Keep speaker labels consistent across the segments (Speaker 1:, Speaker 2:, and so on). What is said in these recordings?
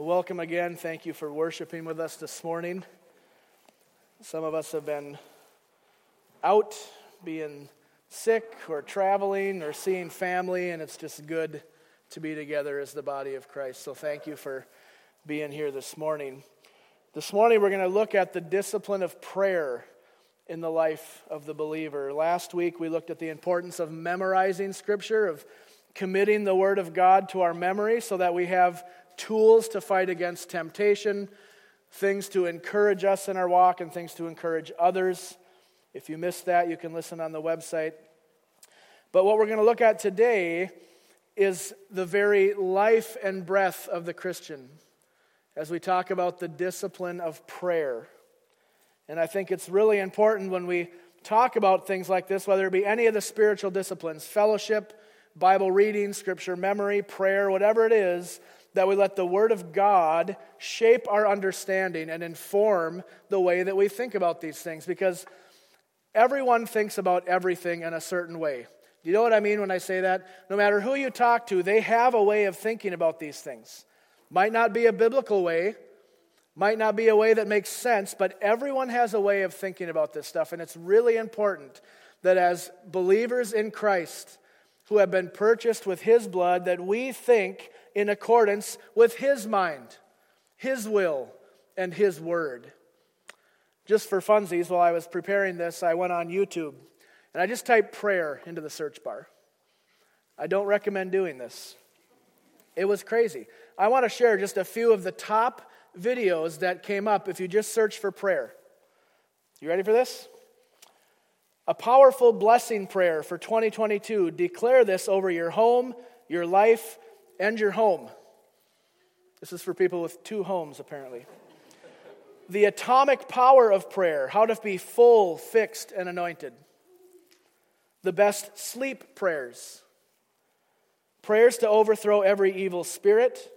Speaker 1: Well, welcome again. Thank you for worshiping with us this morning. Some of us have been out being sick or traveling or seeing family, and it's just good to be together as the body of Christ. So thank you for being here this morning. This morning, we're going to look at the discipline of prayer in the life of the believer. Last week, we looked at the importance of memorizing Scripture, of committing the Word of God to our memory so that we have tools to fight against temptation, things to encourage us in our walk, and things to encourage others. If you missed that, you can listen on the website. But what we're going to look at today is the very life and breath of the Christian as we talk about the discipline of prayer. And I think it's really important when we talk about things like this, whether it be any of the spiritual disciplines, fellowship, Bible reading, scripture memory, prayer, whatever it is, that we let the Word of God shape our understanding and inform the way that we think about these things because everyone thinks about everything in a certain way. Do you know what I mean when I say that? No matter who you talk to, they have a way of thinking about these things. Might not be a biblical way, might not be a way that makes sense, but everyone has a way of thinking about this stuff. And it's really important that as believers in Christ, who have been purchased with his blood, that we think in accordance with His mind, His will, and His word. Just for funsies, while I was preparing this, I went on YouTube and I just typed prayer into the search bar. I don't recommend doing this. It was crazy. I want to share just a few of the top videos that came up if you just search for prayer. You ready for this? A powerful blessing prayer for 2022. Declare this over your home, your life, and your home. This is for people with two homes, apparently. The atomic power of prayer, how to be full, fixed, and anointed. The best sleep prayers. Prayers to overthrow every evil spirit.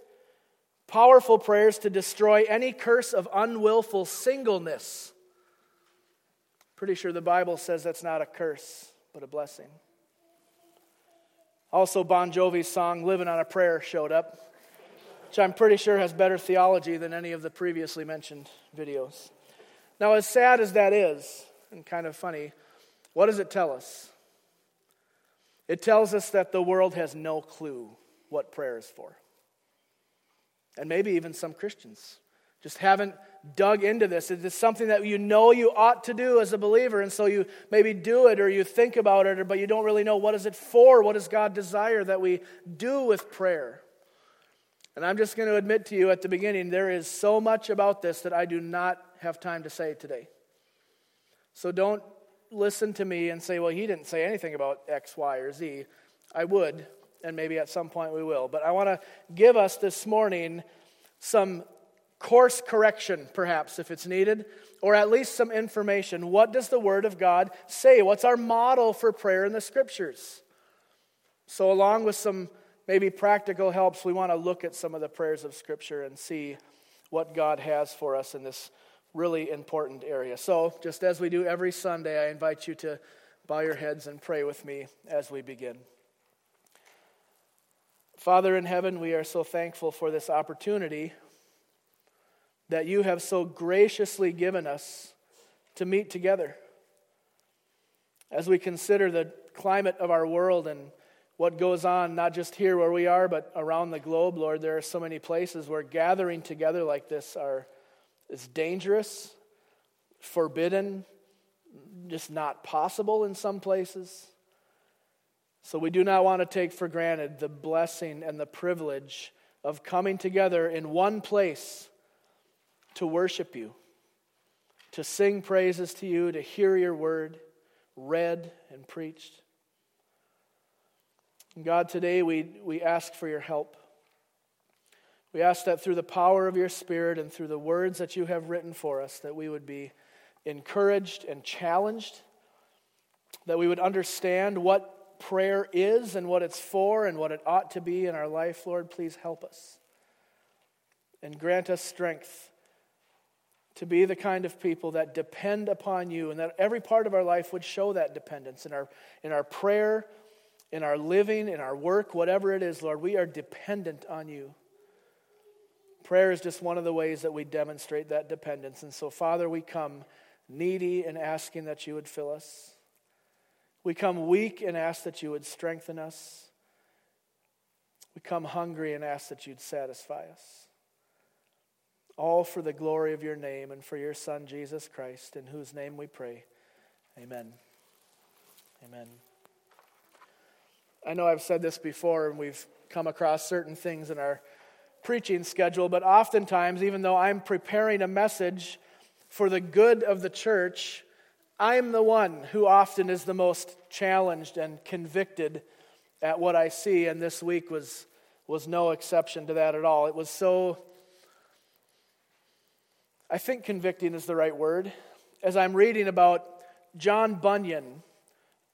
Speaker 1: Powerful prayers to destroy any curse of unwillful singleness. Pretty sure the Bible says that's not a curse, but a blessing. Also, Bon Jovi's song, Living on a Prayer, showed up, which I'm pretty sure has better theology than any of the previously mentioned videos. Now, as sad as that is, and kind of funny, what does it tell us? It tells us that the world has no clue what prayer is for. And maybe even some Christians just haven't dug into this. It is something that you know you ought to do as a believer, and so you maybe do it or you think about it, but you don't really know what is it for? What does God desire that we do with prayer? And I'm just going to admit to you at the beginning, there is so much about this that I do not have time to say today. So don't listen to me and say, well, he didn't say anything about X, Y, or Z. I would, and maybe at some point we will. But I want to give us this morning some course correction, perhaps, if it's needed, or at least some information. What does the Word of God say? What's our model for prayer in the Scriptures? So, along with some maybe practical helps, we want to look at some of the prayers of Scripture and see what God has for us in this really important area. So, just as we do every Sunday, I invite you to bow your heads and pray with me as we begin. Father in heaven, we are so thankful for this opportunity that you have so graciously given us to meet together. As we consider the climate of our world and what goes on, not just here where we are, but around the globe, Lord, there are so many places where gathering together like this are, is dangerous, forbidden, just not possible in some places. So we do not want to take for granted the blessing and the privilege of coming together in one place to worship you, to sing praises to you, to hear your word read and preached. God, today we, we ask for your help. We ask that through the power of your Spirit and through the words that you have written for us, that we would be encouraged and challenged, that we would understand what prayer is and what it's for and what it ought to be in our life. Lord, please help us and grant us strength to be the kind of people that depend upon you and that every part of our life would show that dependence in our, in our prayer, in our living, in our work, whatever it is, Lord. We are dependent on you. Prayer is just one of the ways that we demonstrate that dependence. And so, Father, we come needy and asking that you would fill us. We come weak and ask that you would strengthen us. We come hungry and ask that you'd satisfy us. All for the glory of your name and for your Son, Jesus Christ, in whose name we pray. Amen. Amen. I know I've said this before, and we've come across certain things in our preaching schedule, but oftentimes, even though I'm preparing a message for the good of the church, I'm the one who often is the most challenged and convicted at what I see, and this week was, was no exception to that at all. It was so, I think convicting is the right word. As I'm reading about John Bunyan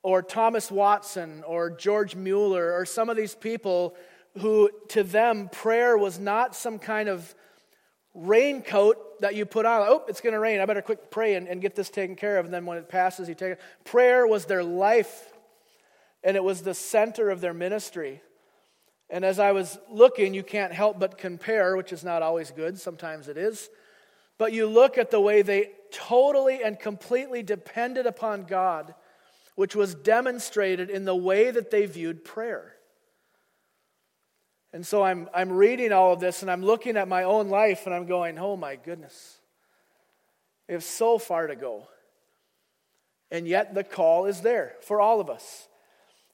Speaker 1: or Thomas Watson or George Mueller or some of these people who, to them, prayer was not some kind of raincoat that you put on. Oh, it's going to rain. I better quick pray and, and get this taken care of. And then when it passes, you take it. Prayer was their life, and it was the center of their ministry. And as I was looking, you can't help but compare, which is not always good. Sometimes it is. But you look at the way they totally and completely depended upon God, which was demonstrated in the way that they viewed prayer. And so I'm, I'm reading all of this and I'm looking at my own life and I'm going, oh my goodness, we have so far to go. And yet the call is there for all of us.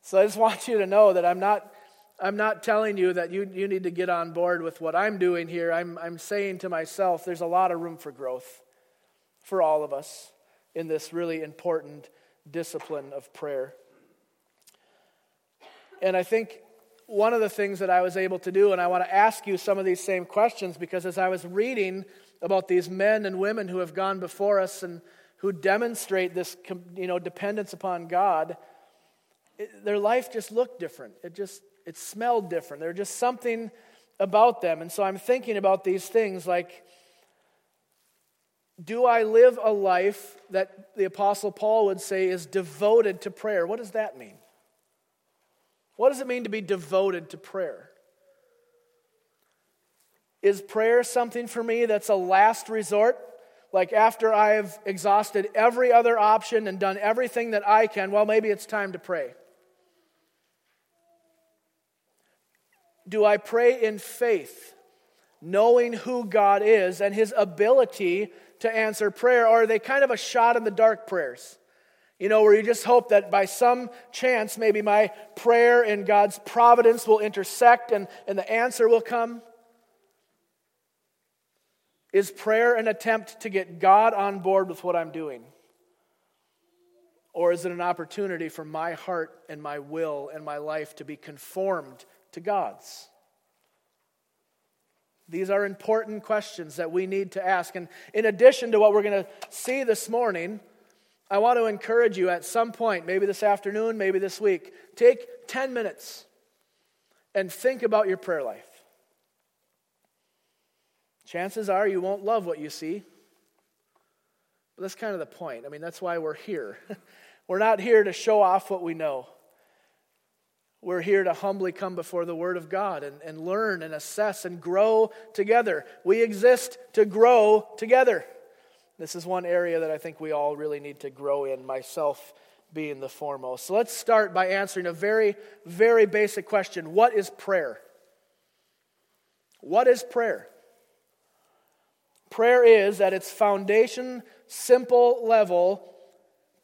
Speaker 1: So I just want you to know that I'm not, I'm not telling you that you, you need to get on board with what I'm doing here. I'm, I'm saying to myself, there's a lot of room for growth for all of us in this really important discipline of prayer. And I think one of the things that I was able to do, and I want to ask you some of these same questions because as I was reading about these men and women who have gone before us and who demonstrate this you know, dependence upon God, it, their life just looked different. It just it smelled different. There's just something about them. And so I'm thinking about these things like do I live a life that the Apostle Paul would say is devoted to prayer? What does that mean? What does it mean to be devoted to prayer? Is prayer something for me that's a last resort? Like after I've exhausted every other option and done everything that I can, well, maybe it's time to pray. Do I pray in faith, knowing who God is and his ability to answer prayer, or are they kind of a shot in the dark prayers? You know, where you just hope that by some chance, maybe my prayer and God's providence will intersect and, and the answer will come? Is prayer an attempt to get God on board with what I'm doing? Or is it an opportunity for my heart and my will and my life to be conformed to God's? These are important questions that we need to ask. And in addition to what we're going to see this morning, I want to encourage you at some point, maybe this afternoon, maybe this week, take 10 minutes and think about your prayer life. Chances are you won't love what you see. But that's kind of the point. I mean, that's why we're here. we're not here to show off what we know. We're here to humbly come before the Word of God and, and learn and assess and grow together. We exist to grow together. This is one area that I think we all really need to grow in, myself being the foremost. So let's start by answering a very, very basic question What is prayer? What is prayer? Prayer is, at its foundation, simple level,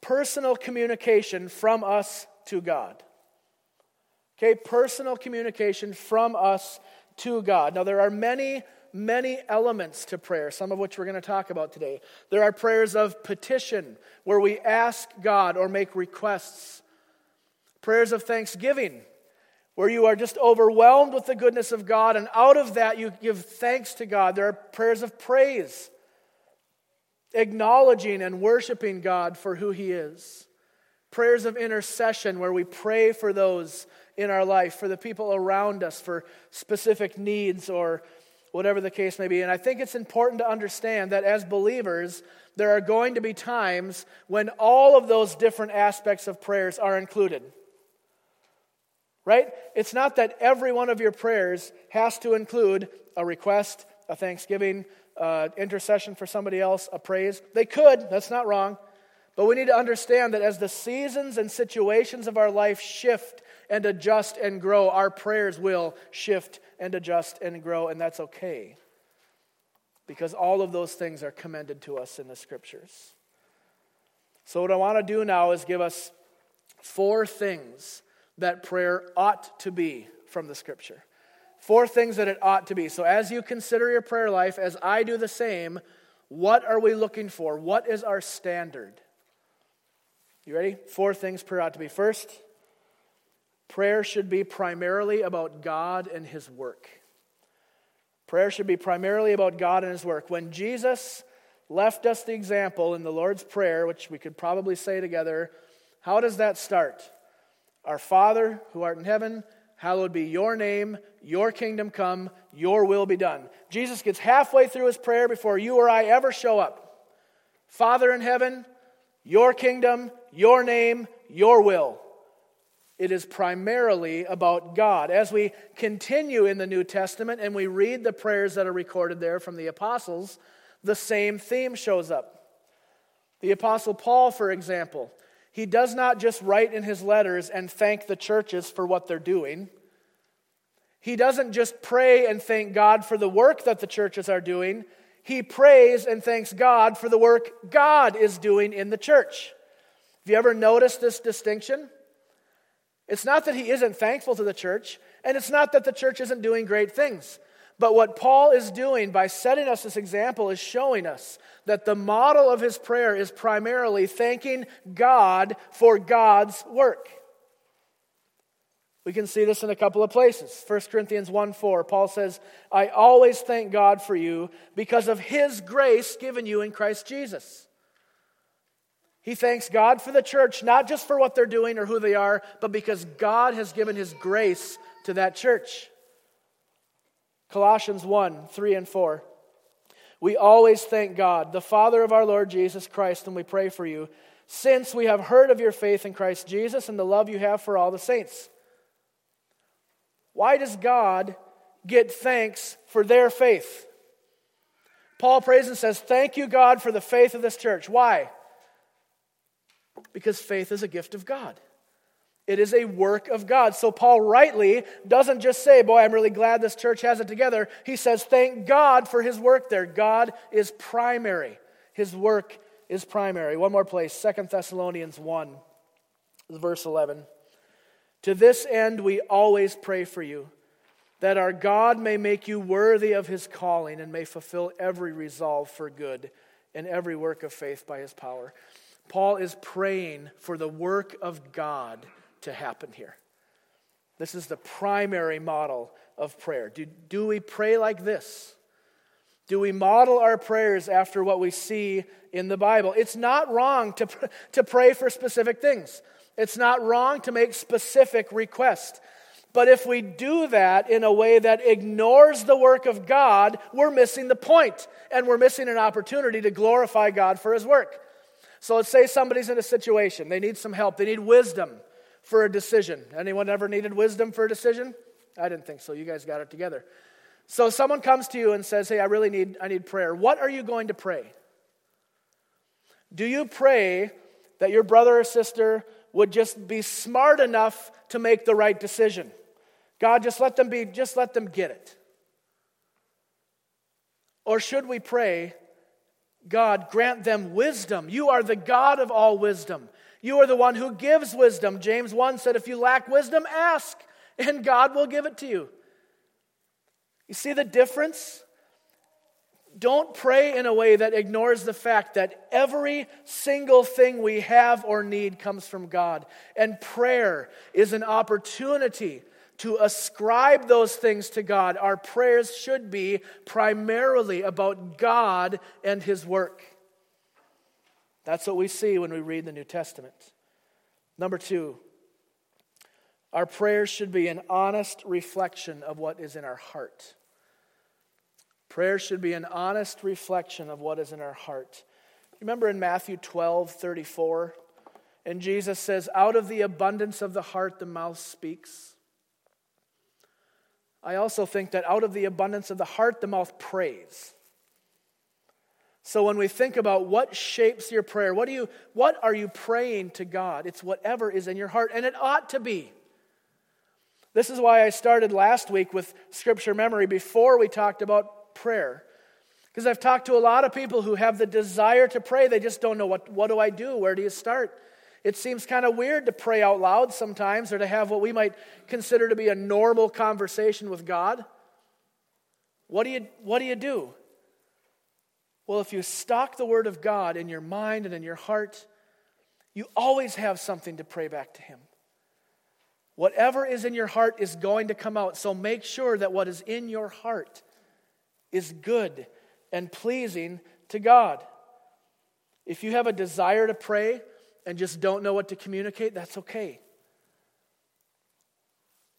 Speaker 1: personal communication from us to God. Okay, personal communication from us to God. Now, there are many many elements to prayer, some of which we're going to talk about today. There are prayers of petition, where we ask God or make requests, prayers of thanksgiving, where you are just overwhelmed with the goodness of God, and out of that you give thanks to God. There are prayers of praise, acknowledging and worshiping God for who He is. Prayers of intercession, where we pray for those in our life, for the people around us, for specific needs or whatever the case may be. And I think it's important to understand that as believers, there are going to be times when all of those different aspects of prayers are included. Right? It's not that every one of your prayers has to include a request, a thanksgiving, uh, intercession for somebody else, a praise. They could, that's not wrong. But we need to understand that as the seasons and situations of our life shift and adjust and grow, our prayers will shift and adjust and grow, and that's okay. Because all of those things are commended to us in the scriptures. So, what I want to do now is give us four things that prayer ought to be from the scripture. Four things that it ought to be. So, as you consider your prayer life, as I do the same, what are we looking for? What is our standard? You ready? Four things prayer ought to be. First, prayer should be primarily about God and His work. Prayer should be primarily about God and His work. When Jesus left us the example in the Lord's Prayer, which we could probably say together, how does that start? Our Father who art in heaven, hallowed be your name, your kingdom come, your will be done. Jesus gets halfway through his prayer before you or I ever show up. Father in heaven, your kingdom, your name, your will. It is primarily about God. As we continue in the New Testament and we read the prayers that are recorded there from the apostles, the same theme shows up. The Apostle Paul, for example, he does not just write in his letters and thank the churches for what they're doing. He doesn't just pray and thank God for the work that the churches are doing. He prays and thanks God for the work God is doing in the church. Have you ever noticed this distinction? It's not that he isn't thankful to the church, and it's not that the church isn't doing great things. But what Paul is doing by setting us this example is showing us that the model of his prayer is primarily thanking God for God's work. We can see this in a couple of places. 1 Corinthians 1 4, Paul says, I always thank God for you because of his grace given you in Christ Jesus. He thanks God for the church, not just for what they're doing or who they are, but because God has given His grace to that church. Colossians 1 3 and 4. We always thank God, the Father of our Lord Jesus Christ, and we pray for you, since we have heard of your faith in Christ Jesus and the love you have for all the saints. Why does God get thanks for their faith? Paul prays and says, Thank you, God, for the faith of this church. Why? Because faith is a gift of God. It is a work of God. So Paul rightly doesn't just say, Boy, I'm really glad this church has it together. He says, Thank God for his work there. God is primary, his work is primary. One more place, Second Thessalonians 1, verse 11. To this end, we always pray for you, that our God may make you worthy of his calling and may fulfill every resolve for good and every work of faith by his power. Paul is praying for the work of God to happen here. This is the primary model of prayer. Do, do we pray like this? Do we model our prayers after what we see in the Bible? It's not wrong to, to pray for specific things. It's not wrong to make specific requests. But if we do that in a way that ignores the work of God, we're missing the point, and we're missing an opportunity to glorify God for His work. So let's say somebody's in a situation, they need some help, they need wisdom for a decision. Anyone ever needed wisdom for a decision? I didn't think so. You guys got it together. So someone comes to you and says, "Hey, I really need I need prayer." What are you going to pray? Do you pray that your brother or sister would just be smart enough to make the right decision? God, just let them be just let them get it. Or should we pray God, grant them wisdom. You are the God of all wisdom. You are the one who gives wisdom. James 1 said, If you lack wisdom, ask, and God will give it to you. You see the difference? Don't pray in a way that ignores the fact that every single thing we have or need comes from God. And prayer is an opportunity to ascribe those things to God, our prayers should be primarily about God and His work. That's what we see when we read the New Testament. Number two, our prayers should be an honest reflection of what is in our heart. Prayer should be an honest reflection of what is in our heart. Remember in Matthew 12 34, and Jesus says, Out of the abundance of the heart, the mouth speaks. I also think that out of the abundance of the heart, the mouth prays. So when we think about what shapes your prayer, what, do you, what are you praying to God? It's whatever is in your heart, and it ought to be. This is why I started last week with scripture memory before we talked about prayer. Because I've talked to a lot of people who have the desire to pray, they just don't know what, what do I do? Where do you start? It seems kind of weird to pray out loud sometimes or to have what we might consider to be a normal conversation with God. What do you, what do, you do? Well, if you stock the Word of God in your mind and in your heart, you always have something to pray back to Him. Whatever is in your heart is going to come out. So make sure that what is in your heart is good and pleasing to God. If you have a desire to pray and just don't know what to communicate, that's okay.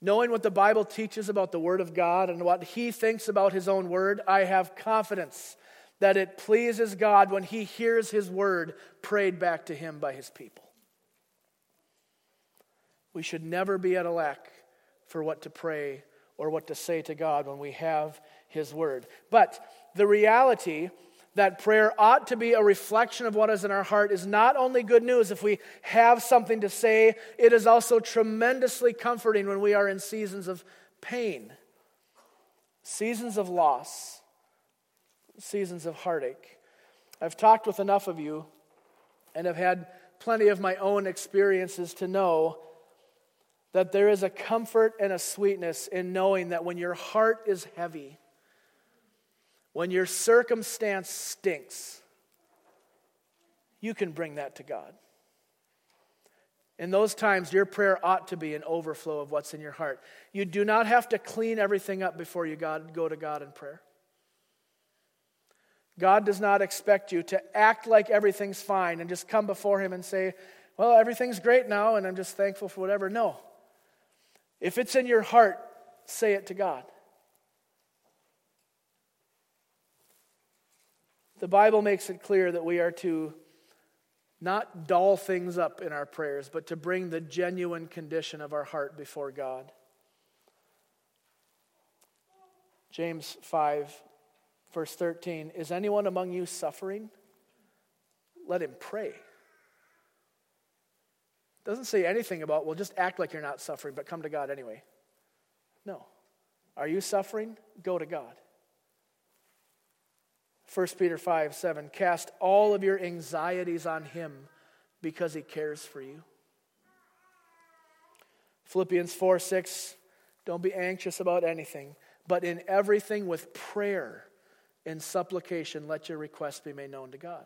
Speaker 1: Knowing what the Bible teaches about the Word of God and what He thinks about His own Word, I have confidence that it pleases God when He hears His Word prayed back to Him by His people. We should never be at a lack for what to pray or what to say to God when we have His Word. But the reality that prayer ought to be a reflection of what is in our heart is not only good news if we have something to say, it is also tremendously comforting when we are in seasons of pain, seasons of loss, seasons of heartache. I've talked with enough of you and have had plenty of my own experiences to know that there is a comfort and a sweetness in knowing that when your heart is heavy, when your circumstance stinks, you can bring that to God. In those times, your prayer ought to be an overflow of what's in your heart. You do not have to clean everything up before you go to God in prayer. God does not expect you to act like everything's fine and just come before Him and say, Well, everything's great now and I'm just thankful for whatever. No. If it's in your heart, say it to God. The Bible makes it clear that we are to not doll things up in our prayers, but to bring the genuine condition of our heart before God. James 5, verse 13 Is anyone among you suffering? Let him pray. Doesn't say anything about, well, just act like you're not suffering, but come to God anyway. No. Are you suffering? Go to God. 1 Peter 5 7, cast all of your anxieties on him because he cares for you. Philippians 4 6, don't be anxious about anything, but in everything with prayer and supplication, let your requests be made known to God.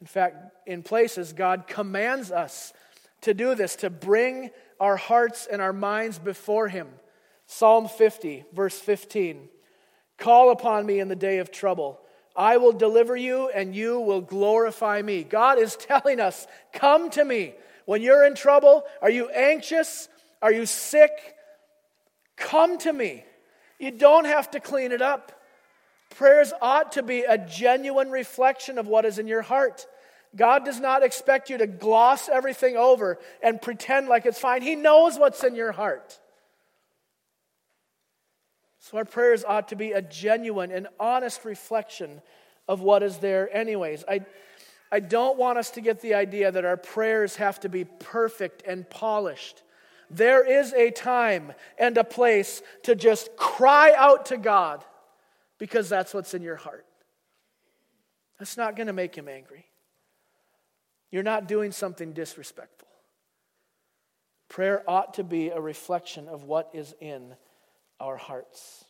Speaker 1: In fact, in places, God commands us to do this, to bring our hearts and our minds before Him. Psalm 50, verse 15 Call upon me in the day of trouble. I will deliver you, and you will glorify me. God is telling us, Come to me. When you're in trouble, are you anxious? Are you sick? Come to me. You don't have to clean it up. Prayers ought to be a genuine reflection of what is in your heart. God does not expect you to gloss everything over and pretend like it's fine. He knows what's in your heart. So our prayers ought to be a genuine and honest reflection of what is there, anyways. I, I don't want us to get the idea that our prayers have to be perfect and polished. There is a time and a place to just cry out to God because that's what's in your heart. That's not going to make him angry. You're not doing something disrespectful. Prayer ought to be a reflection of what is in our hearts.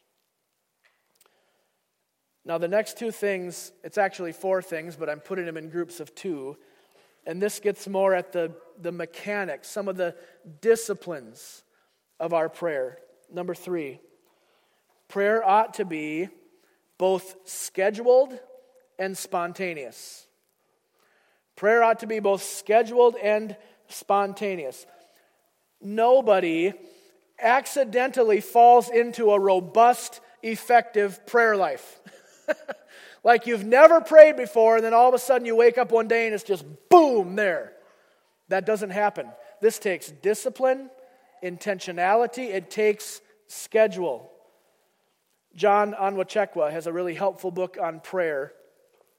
Speaker 1: Now, the next two things, it's actually four things, but I'm putting them in groups of two. And this gets more at the, the mechanics, some of the disciplines of our prayer. Number three, prayer ought to be both scheduled and spontaneous. Prayer ought to be both scheduled and spontaneous. Nobody accidentally falls into a robust, effective prayer life. like you've never prayed before, and then all of a sudden you wake up one day and it's just boom there. That doesn't happen. This takes discipline intentionality, it takes schedule. John Onwuchekwa has a really helpful book on prayer,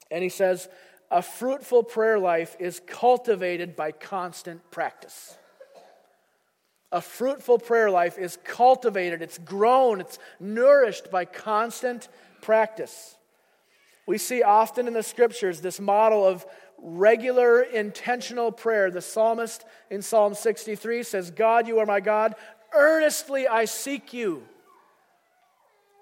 Speaker 1: and he says, A fruitful prayer life is cultivated by constant practice. A fruitful prayer life is cultivated, it's grown, it's nourished by constant practice. We see often in the scriptures this model of regular, intentional prayer. The psalmist in Psalm 63 says, God, you are my God. Earnestly I seek you.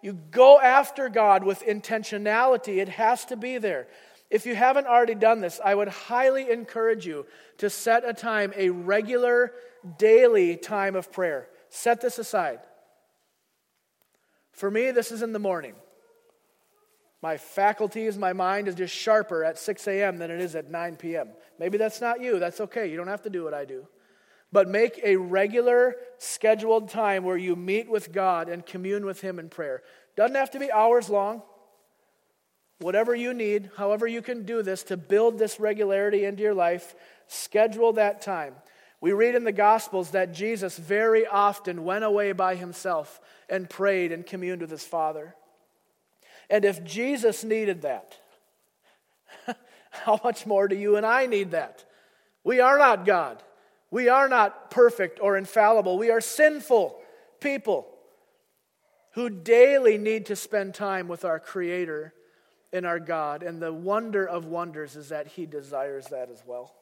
Speaker 1: You go after God with intentionality, it has to be there. If you haven't already done this, I would highly encourage you to set a time, a regular, daily time of prayer. Set this aside. For me, this is in the morning. My faculties, my mind is just sharper at 6 a.m. than it is at 9 p.m. Maybe that's not you. That's okay. You don't have to do what I do. But make a regular, scheduled time where you meet with God and commune with Him in prayer. Doesn't have to be hours long. Whatever you need, however you can do this to build this regularity into your life, schedule that time. We read in the Gospels that Jesus very often went away by himself and prayed and communed with his Father. And if Jesus needed that, how much more do you and I need that? We are not God. We are not perfect or infallible. We are sinful people who daily need to spend time with our Creator and our God. And the wonder of wonders is that He desires that as well.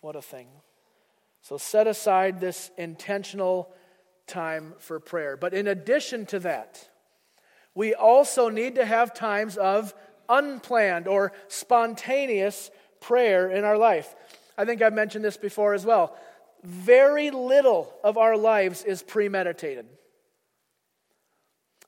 Speaker 1: What a thing. So set aside this intentional time for prayer. But in addition to that, we also need to have times of unplanned or spontaneous prayer in our life. I think I've mentioned this before as well. Very little of our lives is premeditated.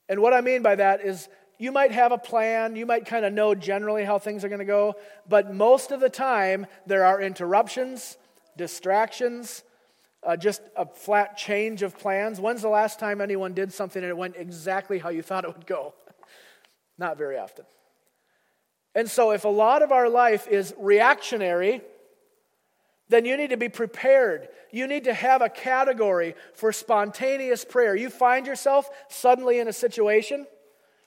Speaker 1: And what I mean by that is you might have a plan, you might kind of know generally how things are going to go, but most of the time there are interruptions, distractions, uh, just a flat change of plans. When's the last time anyone did something and it went exactly how you thought it would go? Not very often. And so, if a lot of our life is reactionary, then you need to be prepared. You need to have a category for spontaneous prayer. You find yourself suddenly in a situation.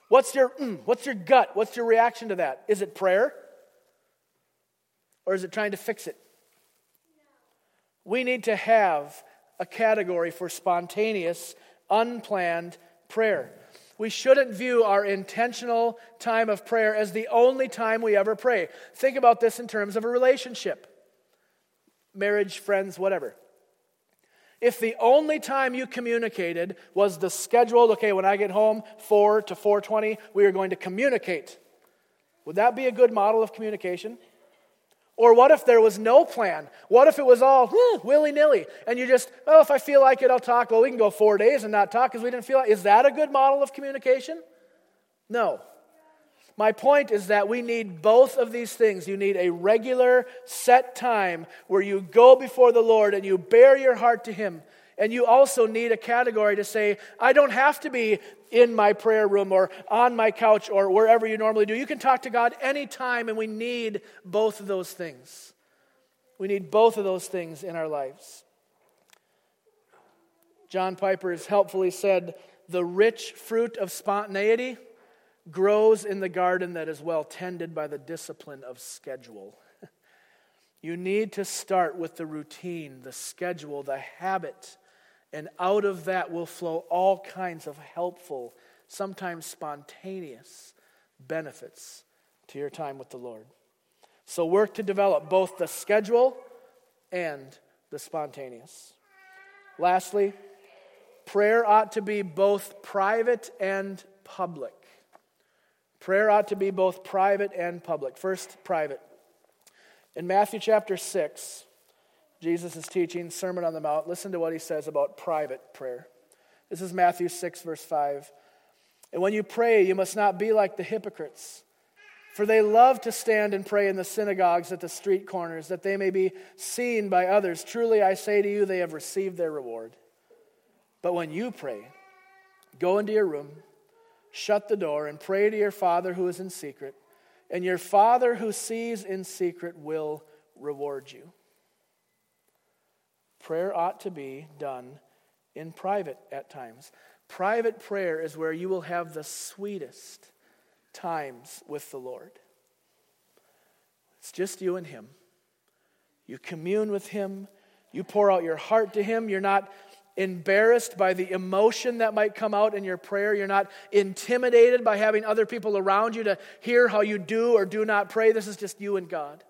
Speaker 1: What's your, mm, what's your gut? What's your reaction to that? Is it prayer? Or is it trying to fix it? We need to have a category for spontaneous, unplanned prayer. We shouldn't view our intentional time of prayer as the only time we ever pray. Think about this in terms of a relationship marriage, friends, whatever. If the only time you communicated was the scheduled, okay, when I get home, 4 to 4:20, we are going to communicate. Would that be a good model of communication? Or what if there was no plan? What if it was all hmm, willy nilly and you just, oh, if I feel like it, I'll talk. Well, we can go four days and not talk because we didn't feel like Is that a good model of communication? No. My point is that we need both of these things. You need a regular, set time where you go before the Lord and you bare your heart to Him. And you also need a category to say, I don't have to be in my prayer room or on my couch or wherever you normally do. You can talk to God anytime, and we need both of those things. We need both of those things in our lives. John Piper has helpfully said, The rich fruit of spontaneity grows in the garden that is well tended by the discipline of schedule. you need to start with the routine, the schedule, the habit and out of that will flow all kinds of helpful, sometimes spontaneous benefits to your time with the Lord. So work to develop both the schedule and the spontaneous. Lastly, prayer ought to be both private and public. Prayer ought to be both private and public. First, private. In Matthew chapter 6, Jesus is teaching Sermon on the Mount. Listen to what he says about private prayer. This is Matthew 6, verse 5. And when you pray, you must not be like the hypocrites, for they love to stand and pray in the synagogues at the street corners, that they may be seen by others. Truly, I say to you, they have received their reward. But when you pray, go into your room, shut the door, and pray to your Father who is in secret, and your Father who sees in secret will reward you Prayer ought to be done in private at times. Private prayer is where you will have the sweetest times with the Lord. It's just you and Him. You commune with Him, you pour out your heart to Him. You're not embarrassed by the emotion that might come out in your prayer. You're not intimidated by having other people around you to hear how you do or do not pray. This is just you and God.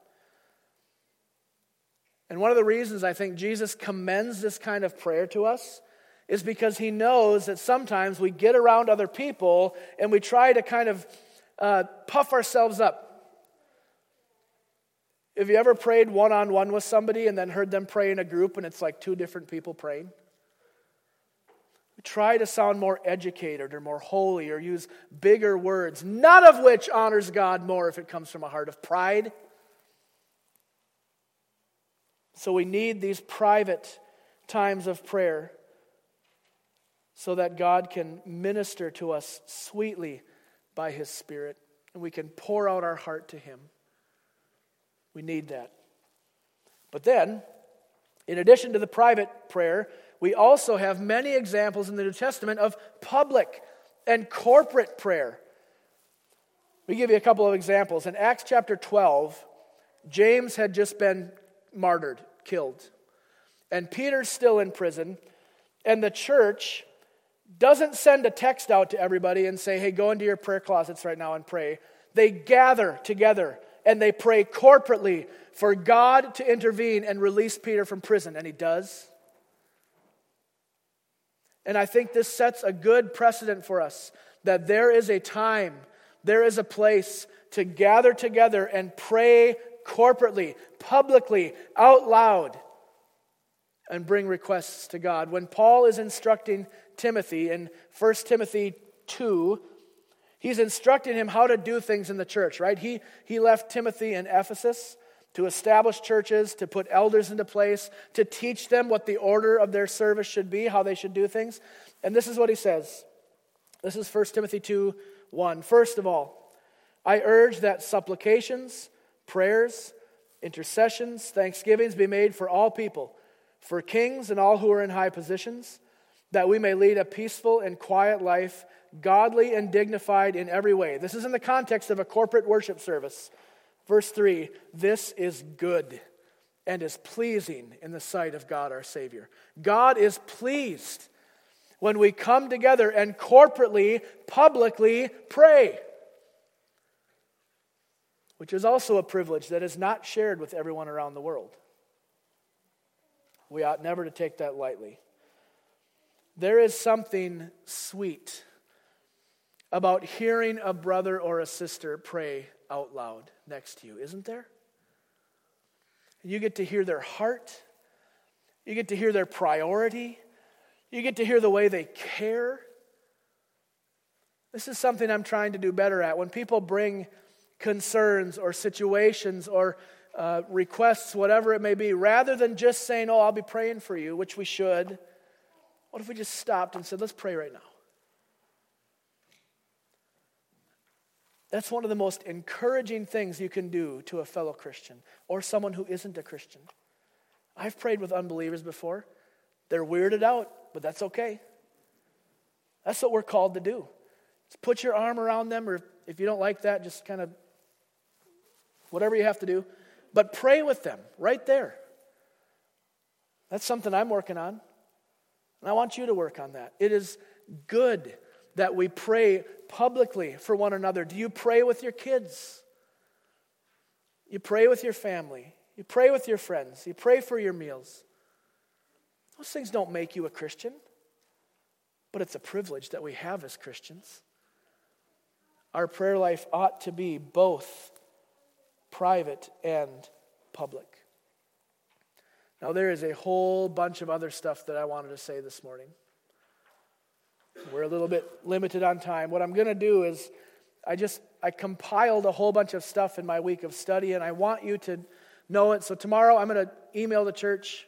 Speaker 1: And one of the reasons I think Jesus commends this kind of prayer to us is because he knows that sometimes we get around other people and we try to kind of uh, puff ourselves up. Have you ever prayed one on one with somebody and then heard them pray in a group and it's like two different people praying? Try to sound more educated or more holy or use bigger words, none of which honors God more if it comes from a heart of pride. So we need these private times of prayer so that God can minister to us sweetly by His Spirit and we can pour out our heart to Him. We need that. But then, in addition to the private prayer, we also have many examples in the New Testament of public and corporate prayer. We give you a couple of examples. In Acts chapter 12, James had just been martyred, killed. And Peter's still in prison. And the church doesn't send a text out to everybody and say, hey, go into your prayer closets right now and pray. They gather together and they pray corporately for God to intervene and release Peter from prison. And he does. And I think this sets a good precedent for us that there is a time, there is a place to gather together and pray corporately, publicly, out loud, and bring requests to God. When Paul is instructing Timothy in 1 Timothy 2, he's instructing him how to do things in the church, right? He, he left Timothy in Ephesus to establish churches, to put elders into place, to teach them what the order of their service should be, how they should do things. And this is what he says. This is 1 Timothy 2 1. First of all, I urge that supplications, prayers, intercessions, thanksgivings be made for all people, for kings and all who are in high positions, that we may lead a peaceful and quiet life, godly and dignified in every way. This is in the context of a corporate worship service. Verse 3 This is good and is pleasing in the sight of God our Savior. God is pleased when we come together and corporately, publicly pray which is also a privilege that is not shared with everyone around the world. We ought never to take that lightly. There is something sweet about hearing a brother or a sister pray out loud next to you, isn't there? You get to hear their heart, you get to hear their priority, you get to hear the way they care. This is something I'm trying to do better at. When people bring concerns or situations or uh, requests, whatever it may be, rather than just saying, Oh, I'll be praying for you, which we should, what if we just stopped and said, Let's pray right now? That's one of the most encouraging things you can do to a fellow Christian or someone who isn't a Christian. I've prayed with unbelievers before. They're weirded out, but that's okay. That's what we're called to do. Just put your arm around them, or if you don't like that, just kind of whatever you have to do. But pray with them right there. That's something I'm working on. And I want you to work on that. It is good that we pray publicly for one another. Do you pray with your kids? You pray with your family. You pray with your friends. You pray for your meals. Those things don't make you a Christian, but it's a privilege that we have as Christians. Our prayer life ought to be both private and public. Now, there is a whole bunch of other stuff that I wanted to say this morning. We're a little bit limited on time. What I'm going to do is I just I compiled a whole bunch of stuff in my week of study and I want you to know it. So tomorrow I'm going to email the church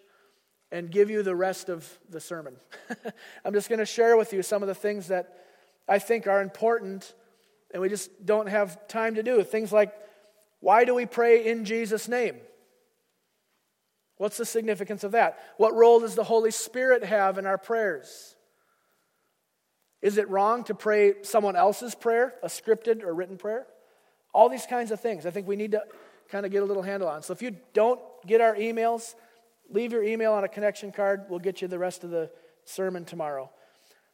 Speaker 1: and give you the rest of the sermon. I'm just going to share with you some of the things that I think are important and we just don't have time to do. Things like why do we pray in Jesus' name? What's the significance of that? What role does the Holy Spirit have in our prayers? Is it wrong to pray someone else's prayer, a scripted or written prayer? All these kinds of things I think we need to kind of get a little handle on. So if you don't get our emails, leave your email on a connection card. We'll get you the rest of the sermon tomorrow.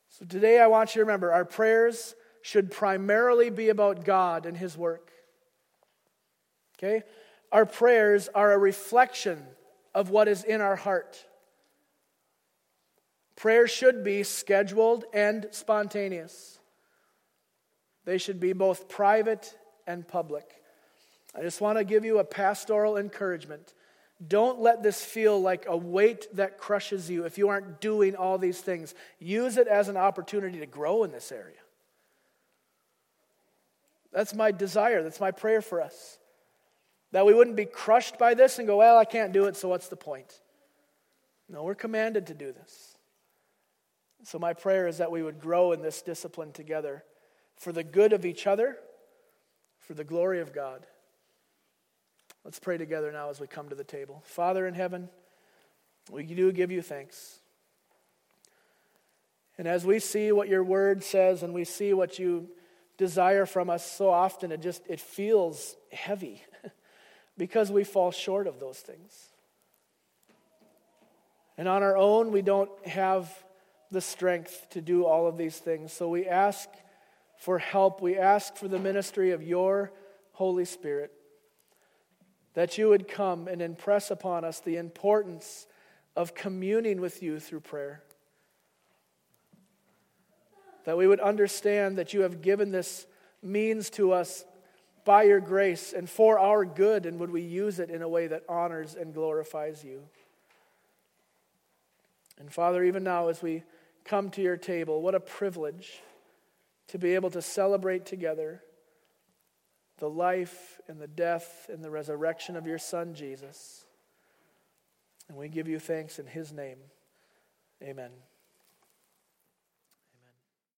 Speaker 1: So today I want you to remember our prayers should primarily be about God and His work. Okay? Our prayers are a reflection of what is in our heart. Prayer should be scheduled and spontaneous. They should be both private and public. I just want to give you a pastoral encouragement. Don't let this feel like a weight that crushes you if you aren't doing all these things. Use it as an opportunity to grow in this area. That's my desire. That's my prayer for us. That we wouldn't be crushed by this and go, well, I can't do it, so what's the point? No, we're commanded to do this. So, my prayer is that we would grow in this discipline together for the good of each other, for the glory of God. Let's pray together now as we come to the table. Father in heaven, we do give you thanks. And as we see what your word says and we see what you desire from us so often it just it feels heavy because we fall short of those things. And on our own we don't have the strength to do all of these things. So we ask for help. We ask for the ministry of your Holy Spirit that you would come and impress upon us the importance of communing with you through prayer. That we would understand that you have given this means to us by your grace and for our good, and would we use it in a way that honors and glorifies you. And Father, even now as we come to your table. What a privilege to be able to celebrate together the life and the death and the resurrection of your Son, Jesus. And we give you thanks in his name. Amen.